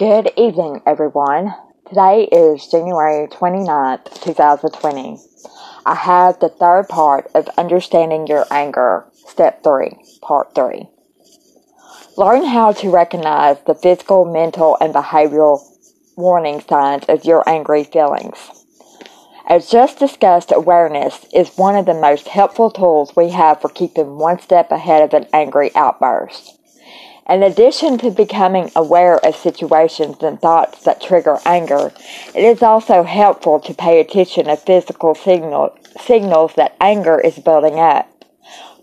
Good evening, everyone. Today is January 29th, 2020. I have the third part of Understanding Your Anger, Step 3, Part 3. Learn how to recognize the physical, mental, and behavioral warning signs of your angry feelings. As just discussed, awareness is one of the most helpful tools we have for keeping one step ahead of an angry outburst. In addition to becoming aware of situations and thoughts that trigger anger, it is also helpful to pay attention to physical signal, signals that anger is building up.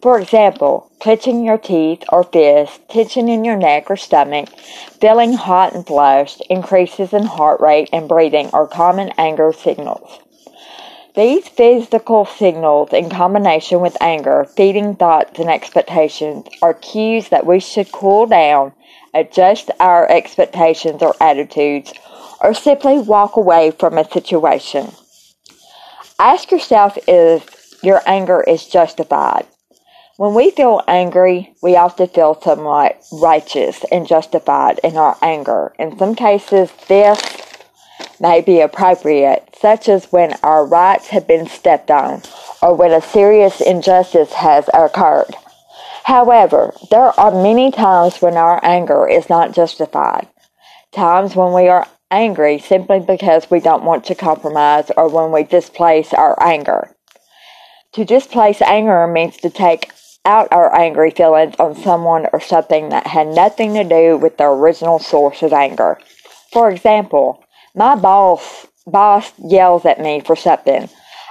For example, clenching your teeth or fists, tension in your neck or stomach, feeling hot and flushed, increases in heart rate and breathing are common anger signals. These physical signals, in combination with anger, feeding thoughts, and expectations, are cues that we should cool down, adjust our expectations or attitudes, or simply walk away from a situation. Ask yourself if your anger is justified. When we feel angry, we often feel somewhat righteous and justified in our anger. In some cases, this may be appropriate, such as when our rights have been stepped on or when a serious injustice has occurred. However, there are many times when our anger is not justified. Times when we are angry simply because we don't want to compromise or when we displace our anger. To displace anger means to take out our angry feelings on someone or something that had nothing to do with the original source of anger. For example, my boss boss yells at me for something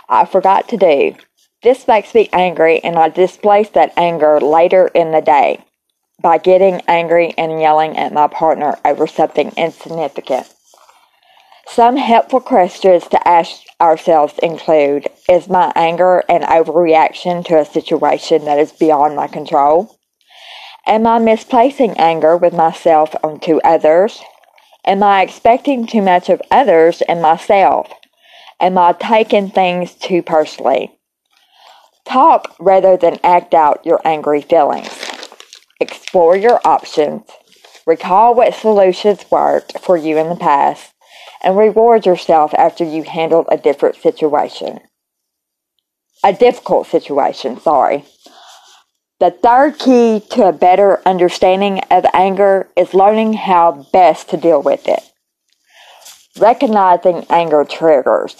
I forgot to do. This makes me angry and I displace that anger later in the day by getting angry and yelling at my partner over something insignificant. Some helpful questions to ask ourselves include Is my anger an overreaction to a situation that is beyond my control? Am I misplacing anger with myself onto others? Am I expecting too much of others and myself? Am I taking things too personally? Talk rather than act out your angry feelings. Explore your options. Recall what solutions worked for you in the past and reward yourself after you handled a different situation. A difficult situation, sorry. The third key to a better understanding of anger is learning how best to deal with it. Recognizing anger triggers,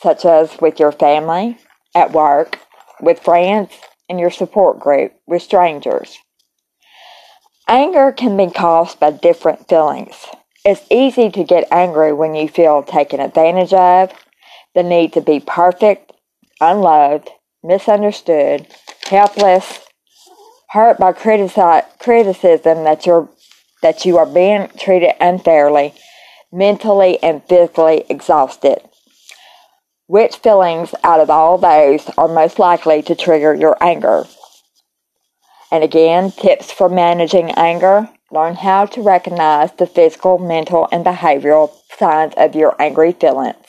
such as with your family, at work, with friends, in your support group, with strangers. Anger can be caused by different feelings. It's easy to get angry when you feel taken advantage of, the need to be perfect, unloved, misunderstood, helpless, hurt by criticism that you're that you are being treated unfairly, mentally and physically exhausted. Which feelings out of all those are most likely to trigger your anger? And again, tips for managing anger. Learn how to recognize the physical, mental, and behavioral signs of your angry feelings.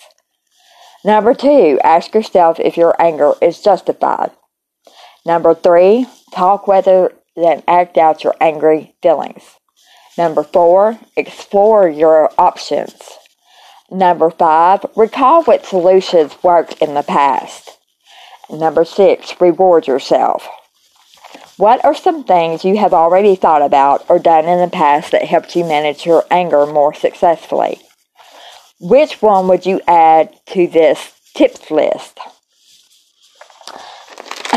Number two, ask yourself if your anger is justified. Number three, talk rather than act out your angry feelings. Number four, explore your options. Number five, recall what solutions worked in the past. Number six, reward yourself. What are some things you have already thought about or done in the past that helped you manage your anger more successfully? Which one would you add to this tips list?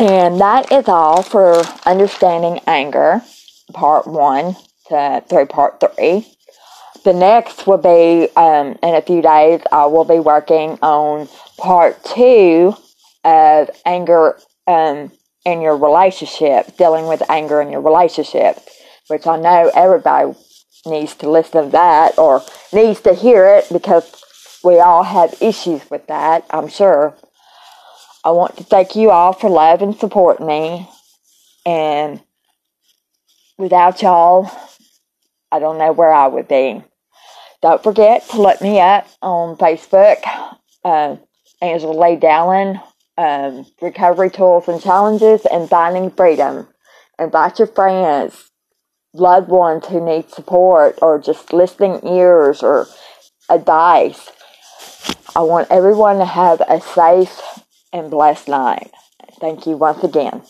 And that is all for understanding anger, part one to through part three. The next will be um, in a few days. I will be working on part two of anger um, in your relationship, dealing with anger in your relationship, which I know everybody needs to listen to that or needs to hear it because we all have issues with that, I'm sure. I want to thank you all for love and support me. And without y'all, I don't know where I would be. Don't forget to look me up on Facebook, uh, Angela Dallin, um, Recovery Tools and Challenges, and Finding Freedom. Invite your friends. loved ones who need support or just listening ears or advice. I want everyone to have a safe and blessed night. Thank you once again.